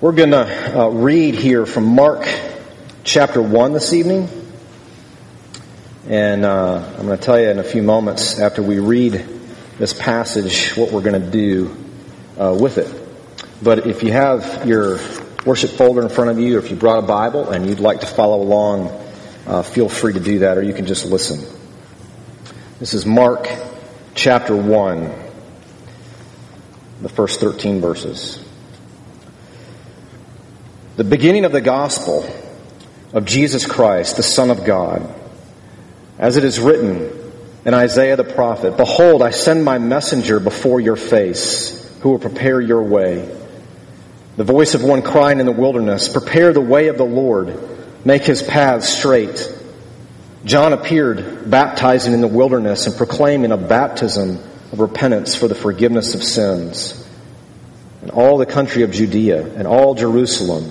We're going to uh, read here from Mark chapter 1 this evening. And uh, I'm going to tell you in a few moments after we read this passage what we're going to do uh, with it. But if you have your worship folder in front of you, or if you brought a Bible and you'd like to follow along, uh, feel free to do that, or you can just listen. This is Mark chapter 1, the first 13 verses. The beginning of the gospel of Jesus Christ, the Son of God. As it is written in Isaiah the prophet, Behold, I send my messenger before your face, who will prepare your way. The voice of one crying in the wilderness, Prepare the way of the Lord, make his paths straight. John appeared baptizing in the wilderness and proclaiming a baptism of repentance for the forgiveness of sins. And all the country of Judea and all Jerusalem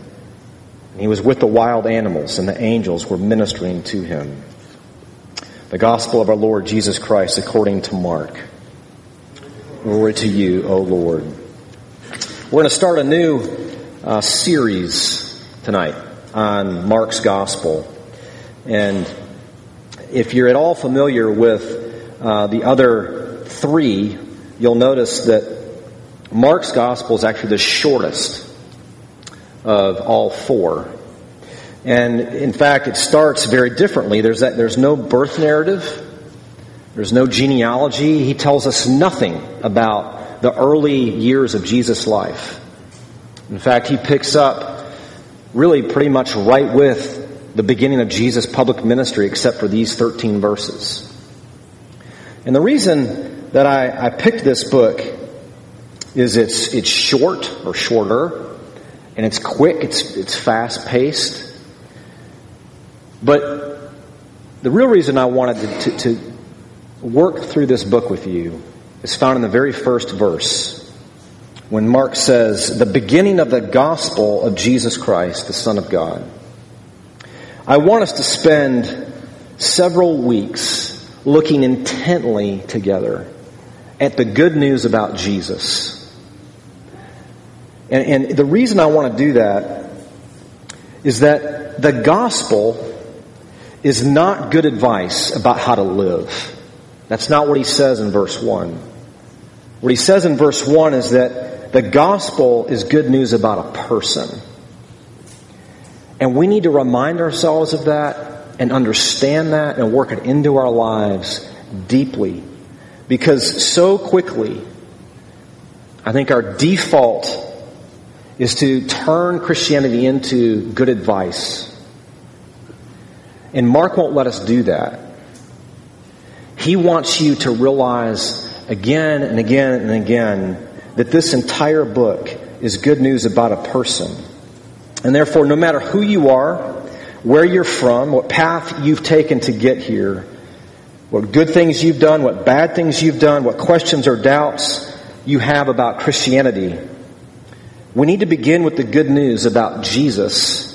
He was with the wild animals, and the angels were ministering to him. The gospel of our Lord Jesus Christ according to Mark. Glory to you, O Lord. We're going to start a new uh, series tonight on Mark's gospel. And if you're at all familiar with uh, the other three, you'll notice that Mark's gospel is actually the shortest of all four. And in fact, it starts very differently. There's, that, there's no birth narrative. There's no genealogy. He tells us nothing about the early years of Jesus' life. In fact, he picks up really pretty much right with the beginning of Jesus' public ministry, except for these 13 verses. And the reason that I, I picked this book is it's, it's short or shorter and it's quick, it's, it's fast paced. But the real reason I wanted to, to, to work through this book with you is found in the very first verse when Mark says, the beginning of the gospel of Jesus Christ, the Son of God. I want us to spend several weeks looking intently together at the good news about Jesus and, and the reason I want to do that is that the gospel is not good advice about how to live. That's not what he says in verse 1. What he says in verse 1 is that the gospel is good news about a person. And we need to remind ourselves of that and understand that and work it into our lives deeply. Because so quickly, I think our default is to turn Christianity into good advice. And Mark won't let us do that. He wants you to realize again and again and again that this entire book is good news about a person. And therefore, no matter who you are, where you're from, what path you've taken to get here, what good things you've done, what bad things you've done, what questions or doubts you have about Christianity, we need to begin with the good news about Jesus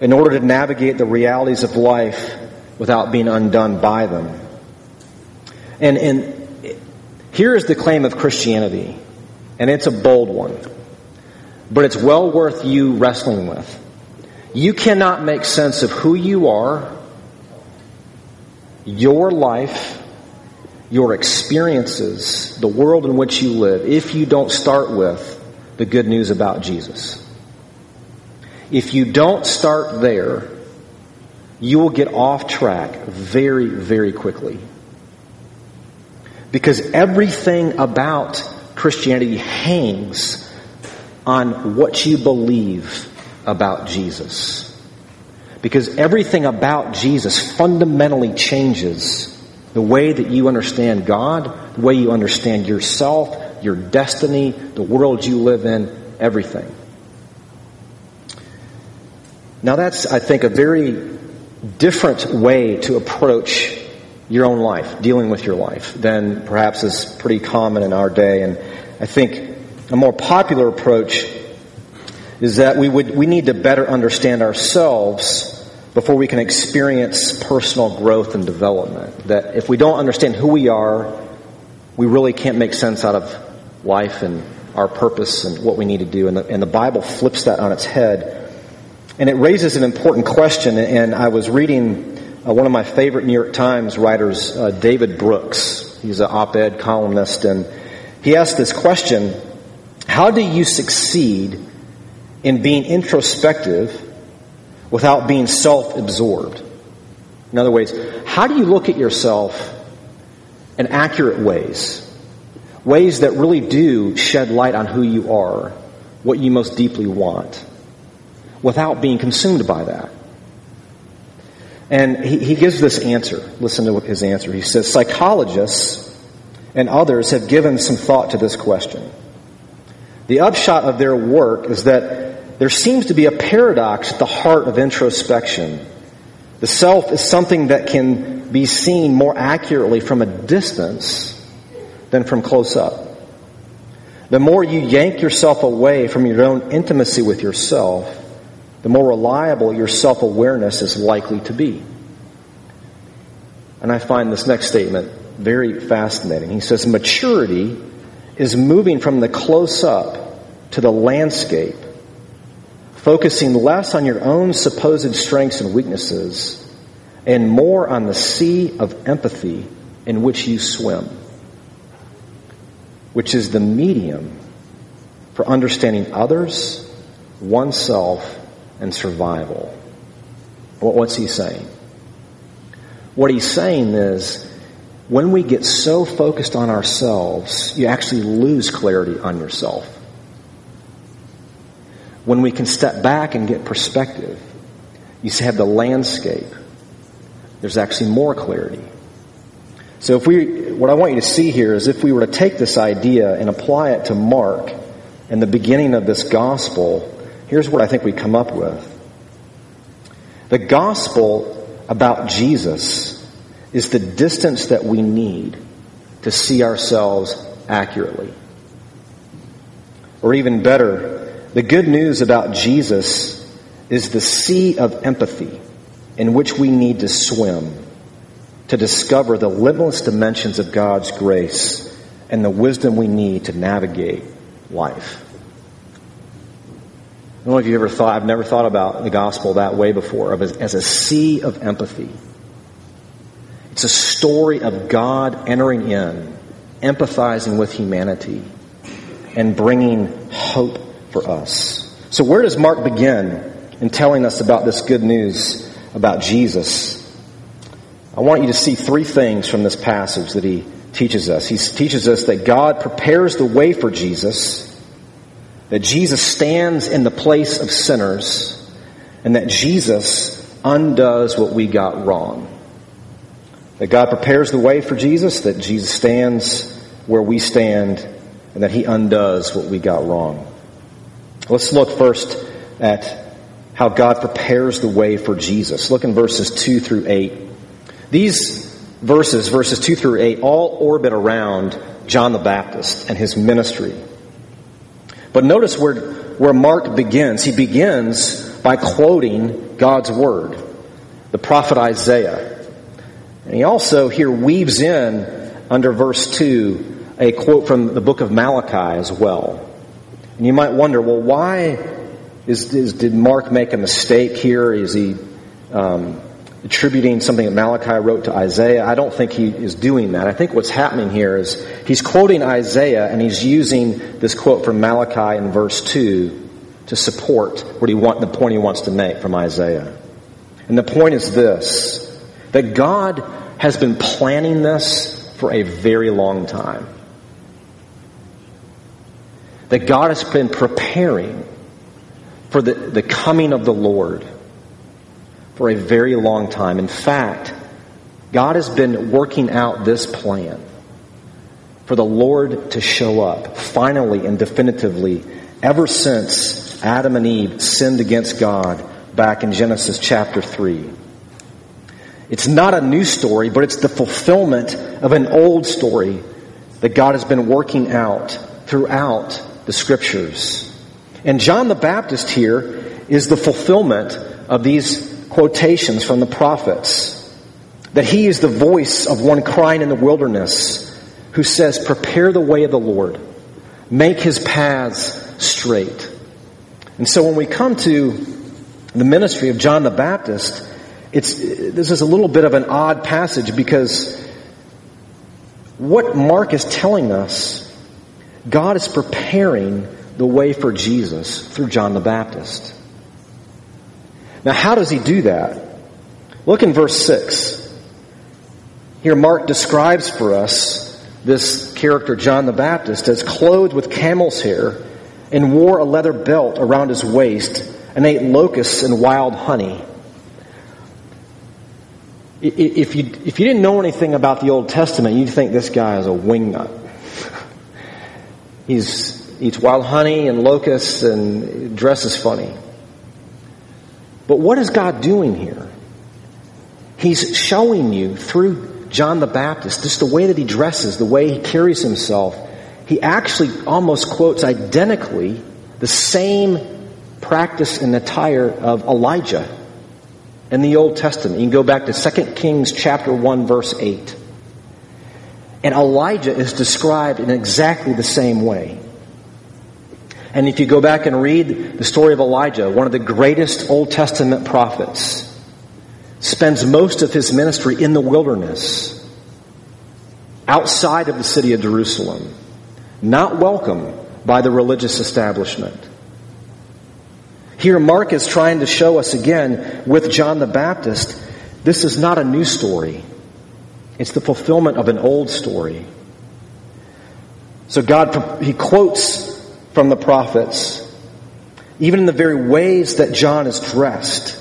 in order to navigate the realities of life without being undone by them. And, and here is the claim of Christianity, and it's a bold one, but it's well worth you wrestling with. You cannot make sense of who you are, your life, your experiences, the world in which you live, if you don't start with the good news about Jesus. If you don't start there, you will get off track very, very quickly. Because everything about Christianity hangs on what you believe about Jesus. Because everything about Jesus fundamentally changes the way that you understand God, the way you understand yourself, your destiny, the world you live in, everything. Now that's, I think, a very different way to approach your own life, dealing with your life, than perhaps is pretty common in our day. And I think a more popular approach is that we would, we need to better understand ourselves before we can experience personal growth and development. That if we don't understand who we are, we really can't make sense out of life and our purpose and what we need to do. And the, and the Bible flips that on its head. And it raises an important question. And I was reading uh, one of my favorite New York Times writers, uh, David Brooks. He's an op-ed columnist. And he asked this question, how do you succeed in being introspective without being self-absorbed? In other words, how do you look at yourself in accurate ways? Ways that really do shed light on who you are, what you most deeply want, without being consumed by that. And he, he gives this answer. Listen to his answer. He says, psychologists and others have given some thought to this question. The upshot of their work is that there seems to be a paradox at the heart of introspection. The self is something that can be seen more accurately from a distance than from close up. The more you yank yourself away from your own intimacy with yourself, the more reliable your self awareness is likely to be. And I find this next statement very fascinating. He says, Maturity is moving from the close up to the landscape, focusing less on your own supposed strengths and weaknesses and more on the sea of empathy in which you swim, which is the medium for understanding others, oneself, and survival. What's he saying? What he's saying is when we get so focused on ourselves, you actually lose clarity on yourself. When we can step back and get perspective, you have the landscape. There's actually more clarity. So if we, what I want you to see here is if we were to take this idea and apply it to Mark and the beginning of this gospel, here's what I think we come up with. The gospel about Jesus is the distance that we need to see ourselves accurately. Or even better, the good news about Jesus is the sea of empathy in which we need to swim to discover the limitless dimensions of God's grace and the wisdom we need to navigate life. I don't know if you've ever thought, I've never thought about the gospel that way before, of as, as a sea of empathy. It's a story of God entering in, empathizing with humanity, and bringing hope for us. So where does Mark begin in telling us about this good news about Jesus? I want you to see three things from this passage that he teaches us. He teaches us that God prepares the way for Jesus, that Jesus stands in the place of sinners, and that Jesus undoes what we got wrong. That God prepares the way for Jesus, that Jesus stands where we stand, and that he undoes what we got wrong. Let's look first at how God prepares the way for Jesus. Look in verses 2 through 8. These verses, verses 2 through 8, all orbit around John the Baptist and his ministry. But notice where, where Mark begins. He begins by quoting God's word, the prophet Isaiah. And he also here weaves in under verse 2 a quote from the book of Malachi as well. And you might wonder, well, why is, is did Mark make a mistake here? Is he um, attributing something that Malachi wrote to Isaiah? I don't think he is doing that. I think what's happening here is he's quoting Isaiah and he's using this quote from Malachi in verse 2 to support what he want, the point he wants to make from Isaiah. And the point is this, that God has been planning this for a very long time. That God has been preparing for the, the coming of the Lord for a very long time. In fact, God has been working out this plan for the Lord to show up finally and definitively ever since Adam and Eve sinned against God back in Genesis chapter 3. It's not a new story, but it's the fulfillment of an old story that God has been working out throughout the scriptures. And John the Baptist here is the fulfillment of these quotations from the prophets. That he is the voice of one crying in the wilderness who says, Prepare the way of the Lord, make his paths straight. And so when we come to the ministry of John the Baptist, it's, this is a little bit of an odd passage because what Mark is telling us, God is preparing the way for Jesus through John the Baptist. Now, how does he do that? Look in verse 6. Here, Mark describes for us this character, John the Baptist, as clothed with camel's hair and wore a leather belt around his waist and ate locusts and wild honey. If you, if you didn't know anything about the Old Testament, you'd think this guy is a wingnut. He eats wild honey and locusts and dresses funny. But what is God doing here? He's showing you through John the Baptist, just the way that he dresses, the way he carries himself. He actually almost quotes identically the same practice and attire of Elijah in the Old Testament. You can go back to 2 Kings chapter 1 verse 8. And Elijah is described in exactly the same way. And if you go back and read the story of Elijah, one of the greatest Old Testament prophets, spends most of his ministry in the wilderness, outside of the city of Jerusalem, not welcome by the religious establishment. Here, Mark is trying to show us again with John the Baptist, this is not a new story. It's the fulfillment of an old story. So God, he quotes from the prophets, even in the very ways that John is dressed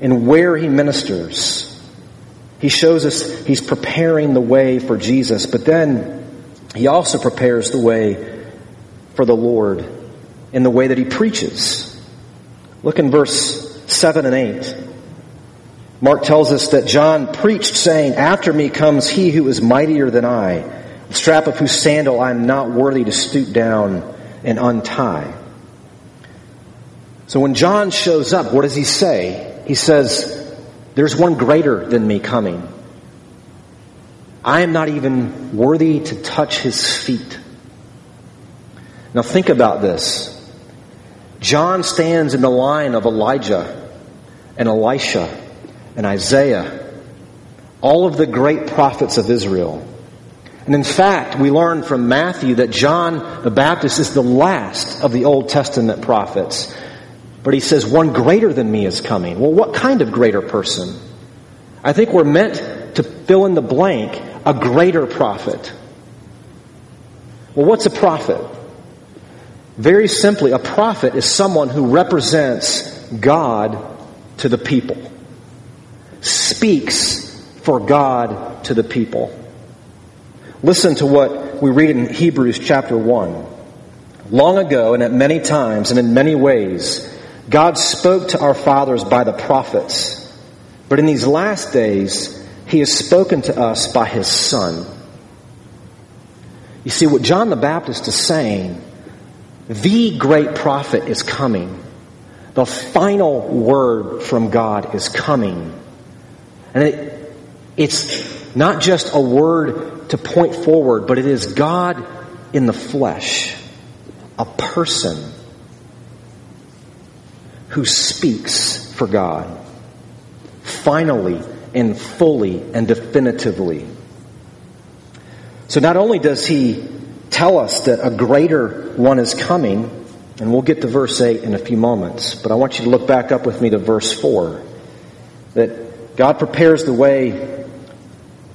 and where he ministers. He shows us he's preparing the way for Jesus, but then he also prepares the way for the Lord in the way that he preaches. Look in verse 7 and 8. Mark tells us that John preached saying, After me comes he who is mightier than I, the strap of whose sandal I am not worthy to stoop down and untie. So when John shows up, what does he say? He says, There's one greater than me coming. I am not even worthy to touch his feet. Now think about this. John stands in the line of Elijah and Elisha and Isaiah, all of the great prophets of Israel. And in fact, we learn from Matthew that John the Baptist is the last of the Old Testament prophets. But he says, one greater than me is coming. Well, what kind of greater person? I think we're meant to fill in the blank, a greater prophet. Well, what's a prophet? Very simply, a prophet is someone who represents God to the people, speaks for God to the people. Listen to what we read in Hebrews chapter 1. Long ago, and at many times, and in many ways, God spoke to our fathers by the prophets. But in these last days, He has spoken to us by His Son. You see, what John the Baptist is saying, the great prophet is coming. The final word from God is coming. And it, it's not just a word to point forward, but it is God in the flesh, a person who speaks for God, finally and fully and definitively. So not only does he tell us that a greater one is coming, And we'll get to verse 8 in a few moments, but I want you to look back up with me to verse 4. That God prepares the way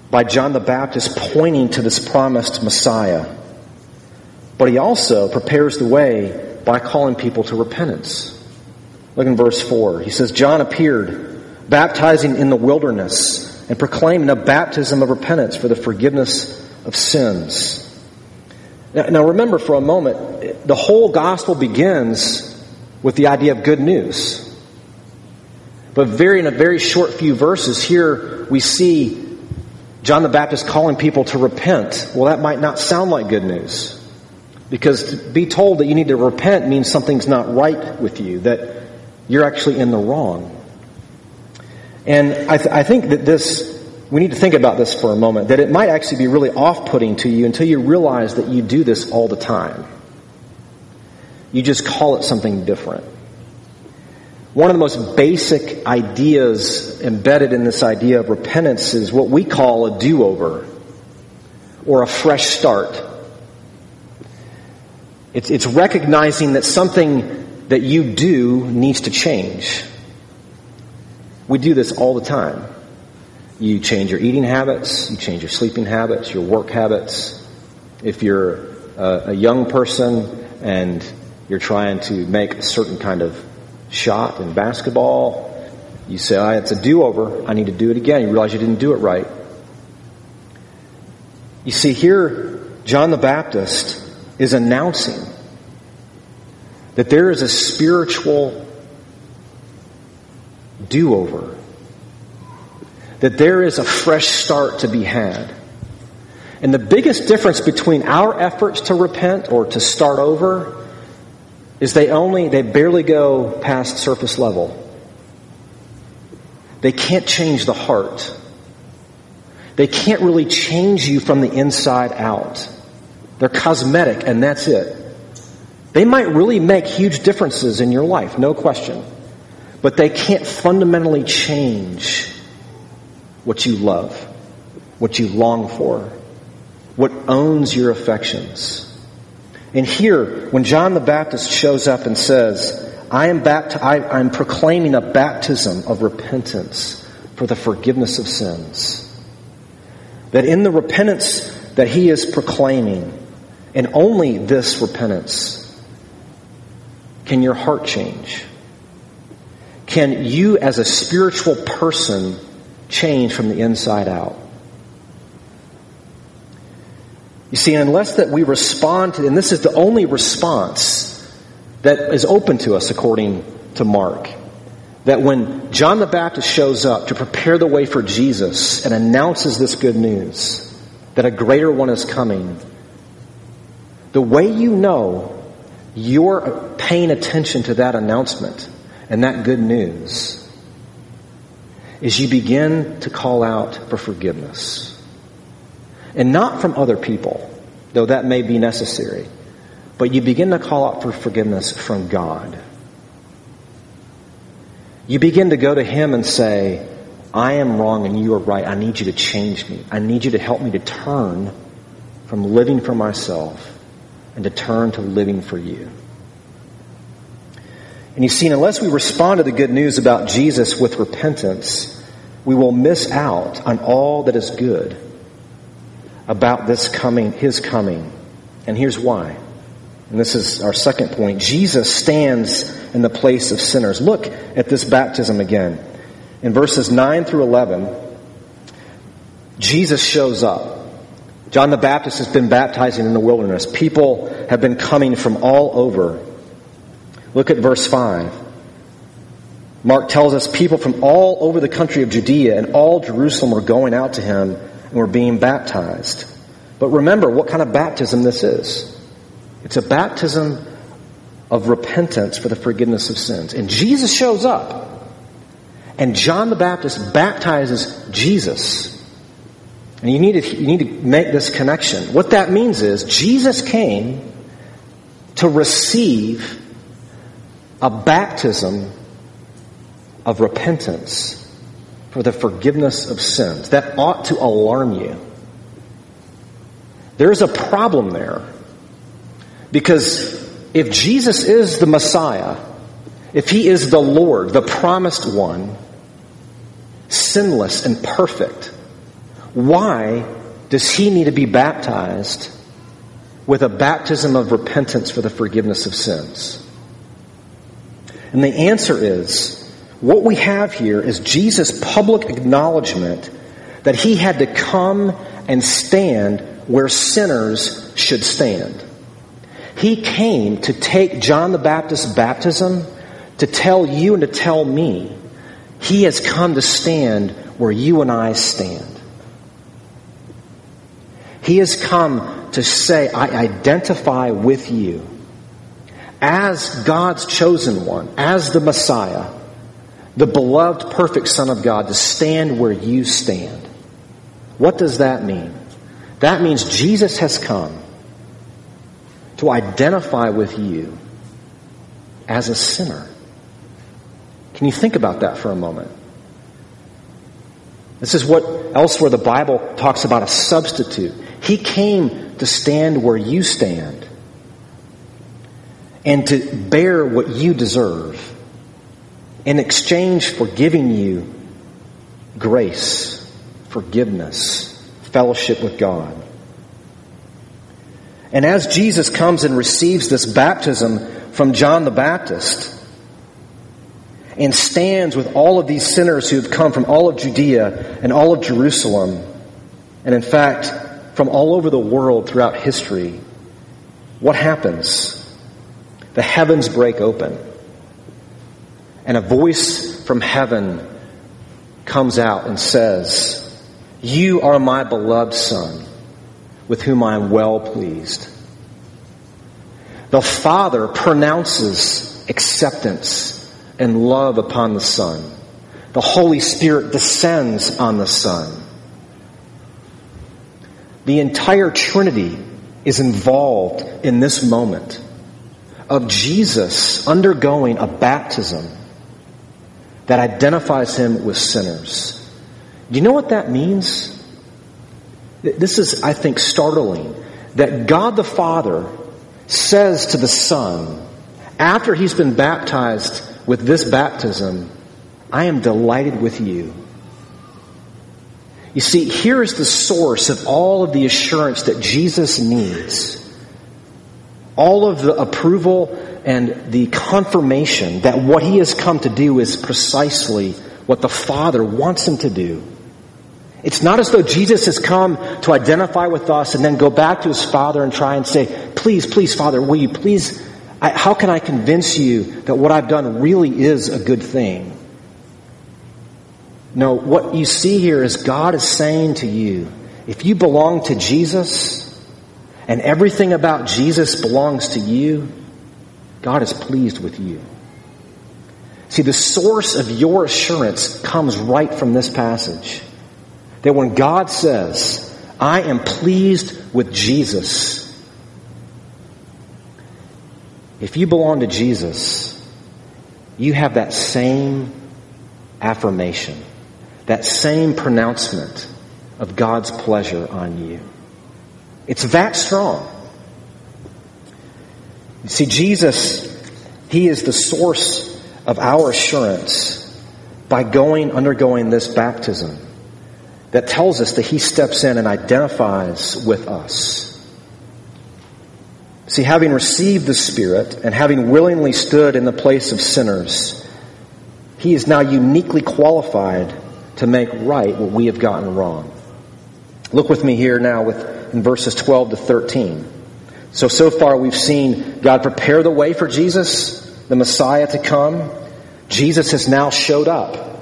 by John the Baptist pointing to this promised Messiah. But he also prepares the way by calling people to repentance. Look in verse 4. He says, John appeared, baptizing in the wilderness and proclaiming a baptism of repentance for the forgiveness of sins. Now, now remember for a moment, the whole gospel begins with the idea of good news. But very in a very short few verses here we see John the Baptist calling people to repent. Well, that might not sound like good news. Because to be told that you need to repent means something's not right with you, that you're actually in the wrong. And I, th- I think that this we need to think about this for a moment, that it might actually be really off-putting to you until you realize that you do this all the time. You just call it something different. One of the most basic ideas embedded in this idea of repentance is what we call a do-over or a fresh start. It's, it's recognizing that something that you do needs to change. We do this all the time. You change your eating habits, you change your sleeping habits, your work habits. If you're a, a young person and you're trying to make a certain kind of shot in basketball, you say, oh, it's a do-over. I need to do it again. You realize you didn't do it right. You see, here, John the Baptist is announcing that there is a spiritual do-over that there is a fresh start to be had. And the biggest difference between our efforts to repent or to start over is they only, they barely go past surface level. They can't change the heart. They can't really change you from the inside out. They're cosmetic and that's it. They might really make huge differences in your life, no question. But they can't fundamentally change what you love, what you long for, what owns your affections. And here, when John the Baptist shows up and says, I am, bapt- I, am proclaiming a baptism of repentance for the forgiveness of sins. That in the repentance that he is proclaiming, and only this repentance, can your heart change? Can you as a spiritual person change from the inside out. You see, unless that we respond to, and this is the only response that is open to us according to Mark, that when John the Baptist shows up to prepare the way for Jesus and announces this good news, that a greater one is coming, the way you know you're paying attention to that announcement and that good news is you begin to call out for forgiveness. And not from other people, though that may be necessary, but you begin to call out for forgiveness from God. You begin to go to Him and say, I am wrong and you are right. I need you to change me. I need you to help me to turn from living for myself and to turn to living for you. And you see, unless we respond to the good news about Jesus with repentance, we will miss out on all that is good about this coming, his coming. And here's why. And this is our second point. Jesus stands in the place of sinners. Look at this baptism again. In verses 9 through 11, Jesus shows up. John the Baptist has been baptizing in the wilderness. People have been coming from all over. Look at verse 5. Mark tells us people from all over the country of Judea and all Jerusalem were going out to him were being baptized. But remember what kind of baptism this is. It's a baptism of repentance for the forgiveness of sins. And Jesus shows up. And John the Baptist baptizes Jesus. And you need to, you need to make this connection. What that means is Jesus came to receive a baptism of repentance for the forgiveness of sins. That ought to alarm you. There's a problem there. Because if Jesus is the Messiah, if he is the Lord, the promised one, sinless and perfect, why does he need to be baptized with a baptism of repentance for the forgiveness of sins? And the answer is what we have here is Jesus' public acknowledgement that he had to come and stand where sinners should stand. He came to take John the Baptist's baptism to tell you and to tell me he has come to stand where you and I stand. He has come to say, I identify with you as God's chosen one, as the Messiah, the beloved, perfect Son of God, to stand where you stand. What does that mean? That means Jesus has come to identify with you as a sinner. Can you think about that for a moment? This is what elsewhere the Bible talks about a substitute. He came to stand where you stand and to bear what you deserve in exchange for giving you grace, forgiveness, fellowship with God. And as Jesus comes and receives this baptism from John the Baptist and stands with all of these sinners who have come from all of Judea and all of Jerusalem, and in fact, from all over the world throughout history, what happens? The heavens break open, and a voice from heaven comes out and says, You are my beloved Son, with whom I am well pleased. The Father pronounces acceptance and love upon the Son. The Holy Spirit descends on the Son. The entire Trinity is involved in this moment of Jesus undergoing a baptism that identifies him with sinners. Do you know what that means? This is, I think, startling that God the Father says to the Son, after he's been baptized with this baptism, I am delighted with you. You see, here is the source of all of the assurance that Jesus needs. All of the approval and the confirmation that what he has come to do is precisely what the Father wants him to do. It's not as though Jesus has come to identify with us and then go back to his Father and try and say, please, please, Father, will you please, I, how can I convince you that what I've done really is a good thing? No, what you see here is God is saying to you, if you belong to Jesus and everything about Jesus belongs to you, God is pleased with you. See, the source of your assurance comes right from this passage. That when God says, I am pleased with Jesus, if you belong to Jesus, you have that same affirmation that same pronouncement of God's pleasure on you. It's that strong. You see, Jesus, He is the source of our assurance by going, undergoing this baptism that tells us that He steps in and identifies with us. See, having received the Spirit and having willingly stood in the place of sinners, He is now uniquely qualified to make right what we have gotten wrong. Look with me here now with in verses 12 to 13. So, so far we've seen God prepare the way for Jesus, the Messiah to come. Jesus has now showed up.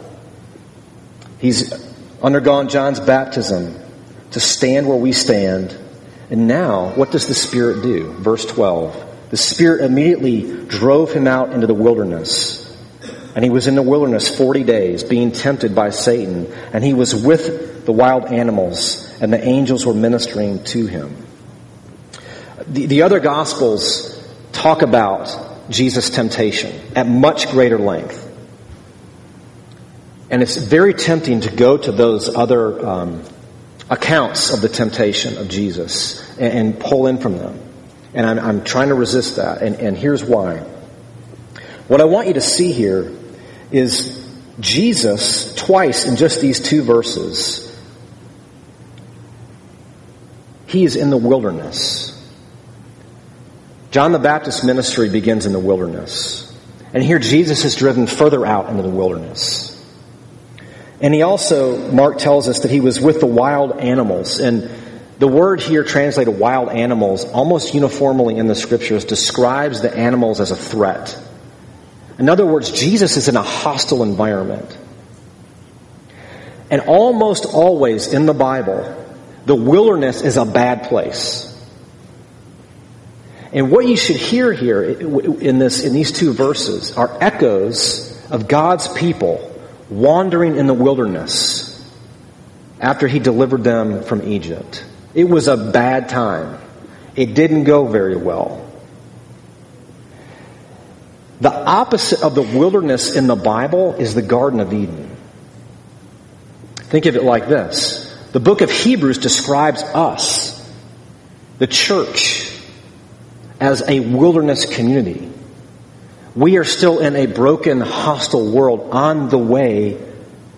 He's undergone John's baptism to stand where we stand. And now, what does the Spirit do? Verse 12. The Spirit immediately drove him out into the wilderness and he was in the wilderness 40 days being tempted by Satan. And he was with the wild animals and the angels were ministering to him. The, the other gospels talk about Jesus' temptation at much greater length. And it's very tempting to go to those other um, accounts of the temptation of Jesus and, and pull in from them. And I'm, I'm trying to resist that. And, and here's why. What I want you to see here is Jesus, twice in just these two verses, he is in the wilderness. John the Baptist's ministry begins in the wilderness. And here Jesus is driven further out into the wilderness. And he also, Mark tells us that he was with the wild animals. And the word here translated wild animals almost uniformly in the scriptures describes the animals as a threat. In other words, Jesus is in a hostile environment. And almost always in the Bible, the wilderness is a bad place. And what you should hear here in this, in these two verses are echoes of God's people wandering in the wilderness after he delivered them from Egypt. It was a bad time. It didn't go very well. The opposite of the wilderness in the Bible is the Garden of Eden. Think of it like this. The book of Hebrews describes us, the church, as a wilderness community. We are still in a broken, hostile world on the way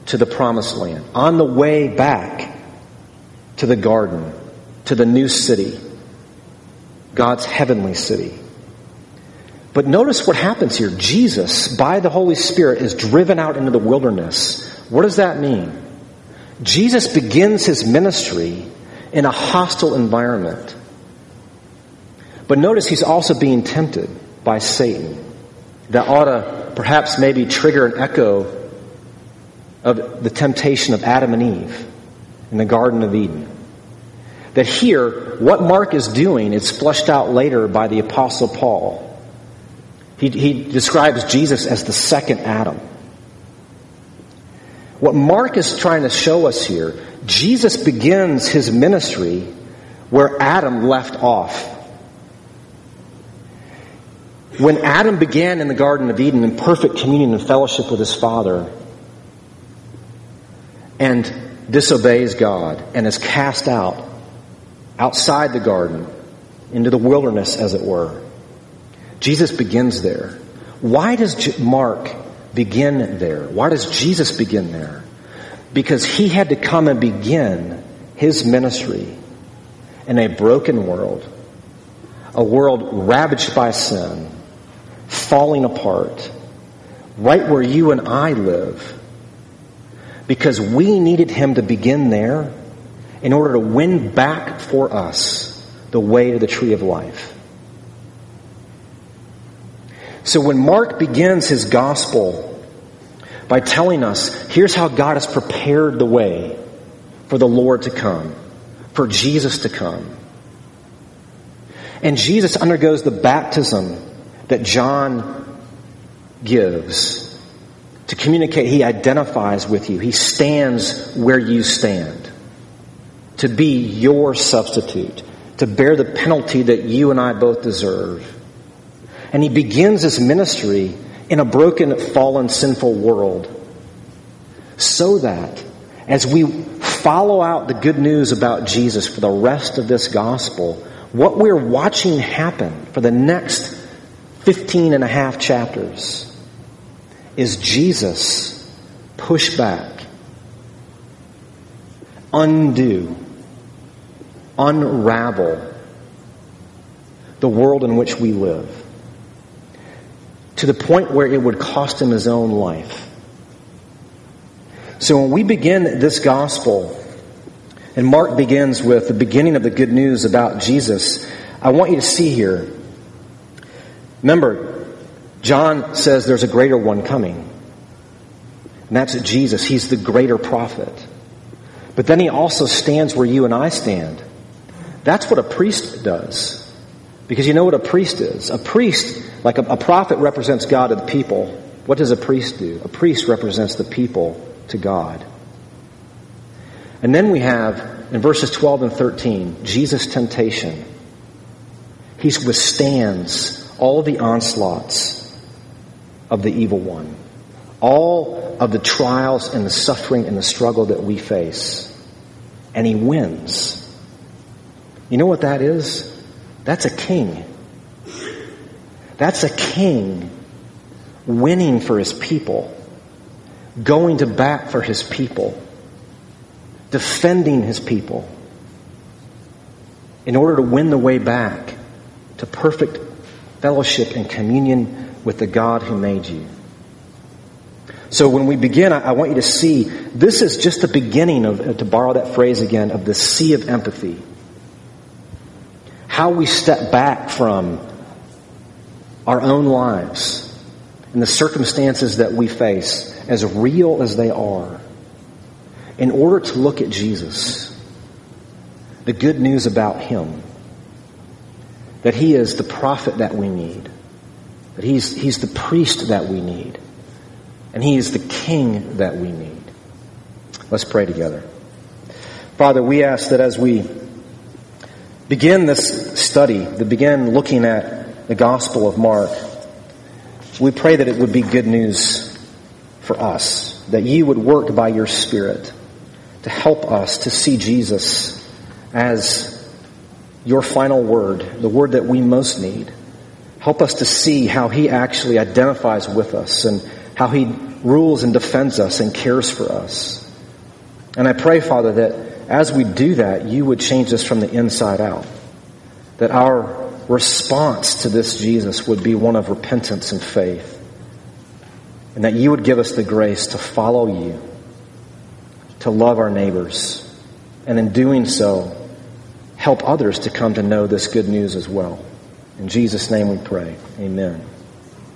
to the promised land, on the way back to the garden, to the new city, God's heavenly city. But notice what happens here. Jesus, by the Holy Spirit, is driven out into the wilderness. What does that mean? Jesus begins his ministry in a hostile environment. But notice he's also being tempted by Satan. That ought to perhaps maybe trigger an echo of the temptation of Adam and Eve in the Garden of Eden. That here, what Mark is doing is fleshed out later by the Apostle Paul. He, he describes Jesus as the second Adam. What Mark is trying to show us here, Jesus begins his ministry where Adam left off. When Adam began in the Garden of Eden in perfect communion and fellowship with his Father and disobeys God and is cast out outside the garden into the wilderness, as it were, Jesus begins there. Why does Mark begin there? Why does Jesus begin there? Because he had to come and begin his ministry in a broken world, a world ravaged by sin, falling apart, right where you and I live. Because we needed him to begin there in order to win back for us the way to the tree of life. So when Mark begins his gospel by telling us, here's how God has prepared the way for the Lord to come, for Jesus to come. And Jesus undergoes the baptism that John gives to communicate he identifies with you. He stands where you stand to be your substitute, to bear the penalty that you and I both deserve. And he begins his ministry in a broken, fallen, sinful world so that as we follow out the good news about Jesus for the rest of this gospel, what we're watching happen for the next 15 and a half chapters is Jesus push back, undo, unravel the world in which we live to the point where it would cost him his own life. So when we begin this gospel, and Mark begins with the beginning of the good news about Jesus, I want you to see here. Remember, John says there's a greater one coming. And that's Jesus. He's the greater prophet. But then he also stands where you and I stand. That's what a priest does. Because you know what a priest is. A priest, like a, a prophet represents God to the people. What does a priest do? A priest represents the people to God. And then we have, in verses 12 and 13, Jesus' temptation. He withstands all the onslaughts of the evil one, all of the trials and the suffering and the struggle that we face. And he wins. You know what that is? That's a king. That's a king winning for his people, going to bat for his people, defending his people in order to win the way back to perfect fellowship and communion with the God who made you. So when we begin, I, want you to see this is just the beginning of, to borrow that phrase again, of the sea of empathy. How we step back from our own lives and the circumstances that we face, as real as they are, in order to look at Jesus, the good news about Him, that He is the prophet that we need, that He's, he's the priest that we need, and He is the King that we need. Let's pray together. Father, we ask that as we begin this study, to begin looking at the Gospel of Mark, we pray that it would be good news for us, that you would work by your Spirit to help us to see Jesus as your final word, the word that we most need. Help us to see how he actually identifies with us and how he rules and defends us and cares for us. And I pray, Father, that as we do that, you would change us from the inside out. That our response to this Jesus would be one of repentance and faith. And that you would give us the grace to follow you, to love our neighbors, and in doing so, help others to come to know this good news as well. In Jesus' name we pray. Amen.